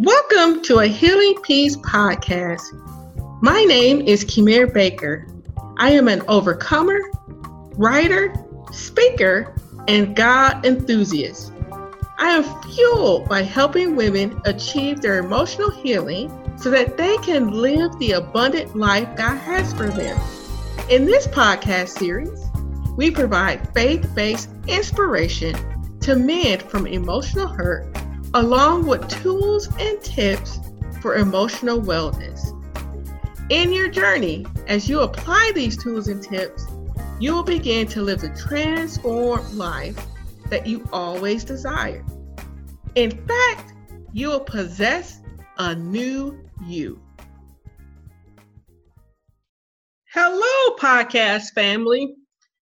Welcome to a Healing Peace podcast. My name is Kimir Baker. I am an overcomer, writer, speaker, and God enthusiast. I am fueled by helping women achieve their emotional healing so that they can live the abundant life God has for them. In this podcast series, we provide faith based inspiration to men from emotional hurt along with tools and tips for emotional wellness. In your journey, as you apply these tools and tips, you will begin to live the transformed life that you always desired. In fact, you will possess a new you. Hello, podcast family.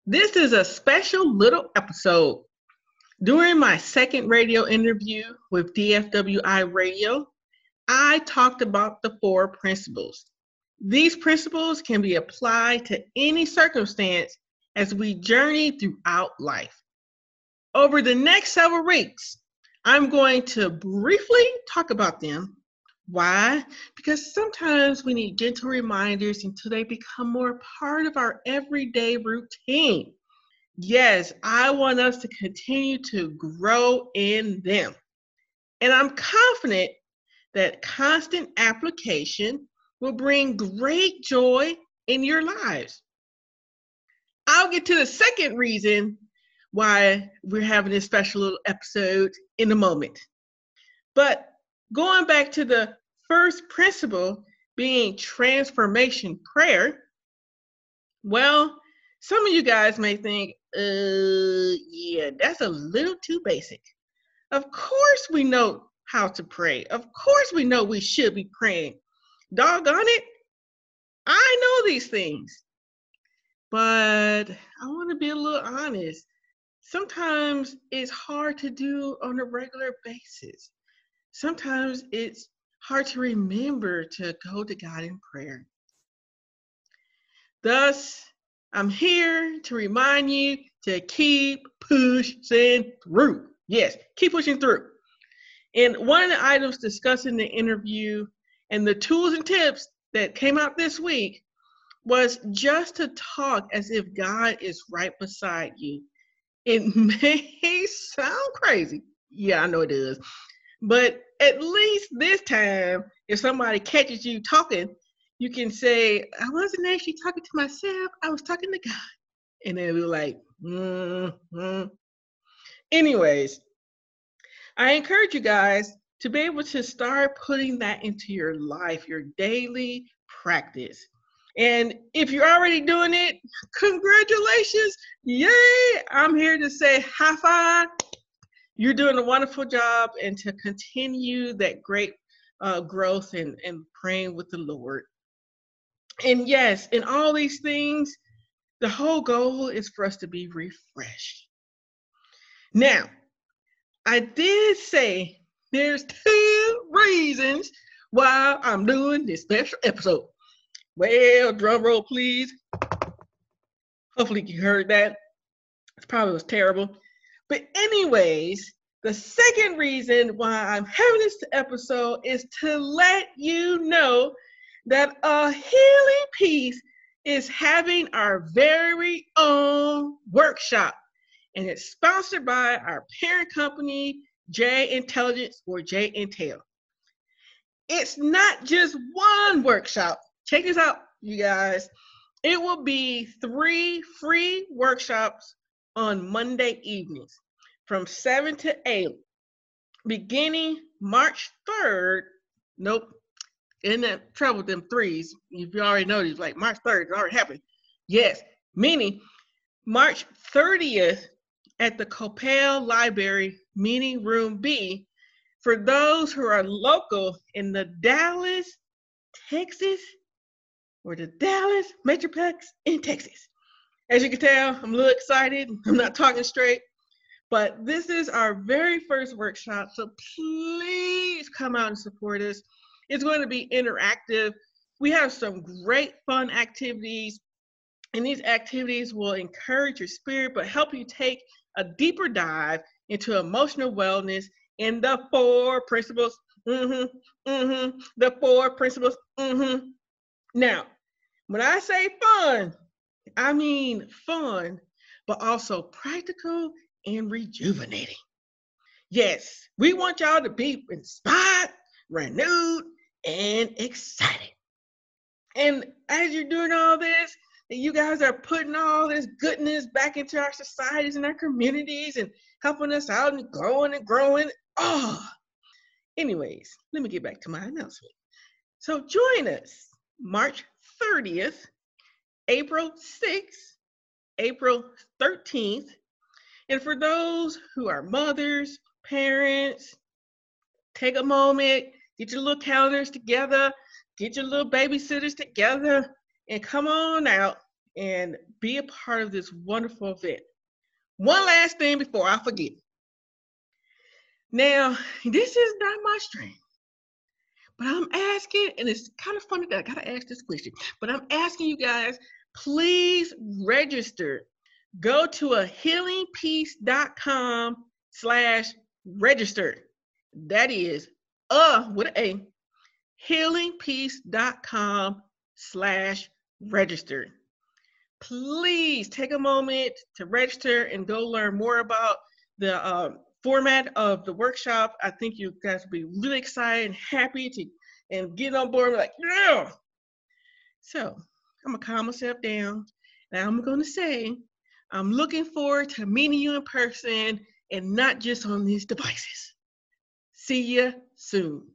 This is a special little episode during my second radio interview with DFWI Radio, I talked about the four principles. These principles can be applied to any circumstance as we journey throughout life. Over the next several weeks, I'm going to briefly talk about them. Why? Because sometimes we need gentle reminders until they become more part of our everyday routine. Yes, I want us to continue to grow in them. And I'm confident that constant application will bring great joy in your lives. I'll get to the second reason why we're having this special little episode in a moment. But going back to the first principle being transformation prayer, well, some of you guys may think, uh, yeah, that's a little too basic. Of course, we know how to pray. Of course, we know we should be praying. Doggone it, I know these things. But I want to be a little honest. Sometimes it's hard to do on a regular basis. Sometimes it's hard to remember to go to God in prayer. Thus, I'm here to remind you to keep pushing through. Yes, keep pushing through. And one of the items discussed in the interview and the tools and tips that came out this week was just to talk as if God is right beside you. It may sound crazy. Yeah, I know it does. But at least this time, if somebody catches you talking you can say, I wasn't actually talking to myself, I was talking to God. And then we were like, mm-hmm. Anyways, I encourage you guys to be able to start putting that into your life, your daily practice. And if you're already doing it, congratulations. Yay! I'm here to say high five. You're doing a wonderful job and to continue that great uh, growth and, and praying with the Lord. And yes, in all these things, the whole goal is for us to be refreshed. Now, I did say there's two reasons why I'm doing this special episode. Well, drum roll, please. Hopefully, you heard that. It probably was terrible. But, anyways, the second reason why I'm having this episode is to let you know that a healing peace is having our very own workshop. And it's sponsored by our parent company, J Intelligence or J Intel. It's not just one workshop. Check this out, you guys. It will be three free workshops on Monday evenings from 7 to 8, beginning March 3rd. Nope, in that trouble them threes, if you already know these, like March 3rd, it already happened. Yes, meaning March 30th at the Coppell Library Meeting Room B for those who are local in the Dallas, Texas, or the Dallas Metroplex in Texas. As you can tell, I'm a little excited. I'm not talking straight, but this is our very first workshop. So please come out and support us. It's going to be interactive. We have some great fun activities, and these activities will encourage your spirit but help you take a deeper dive into emotional wellness in the four principles Mm-hmm. Mm-hmm. The four principles. Mm-hmm. Now, when I say fun, I mean fun, but also practical and rejuvenating. Yes, we want y'all to be inspired, renewed, and excited. And as you're doing all this, you guys are putting all this goodness back into our societies and our communities and helping us out and growing and growing. Oh, anyways, let me get back to my announcement. So join us March 30th, April 6th, April 13th. And for those who are mothers, parents, take a moment, get your little calendars together, get your little babysitters together, and come on out and be a part of this wonderful event. One last thing before I forget. Now, this is not my strength, but I'm asking, and it's kind of funny that I gotta ask this question, but I'm asking you guys, please register. Go to a healingpeace.com slash register. That is uh with a healingpeace.com slash register. Please take a moment to register and go learn more about the uh, format of the workshop. I think you guys will be really excited and happy to and get on board like, yeah. So I'm gonna calm myself down and I'm gonna say, I'm looking forward to meeting you in person and not just on these devices. See you soon.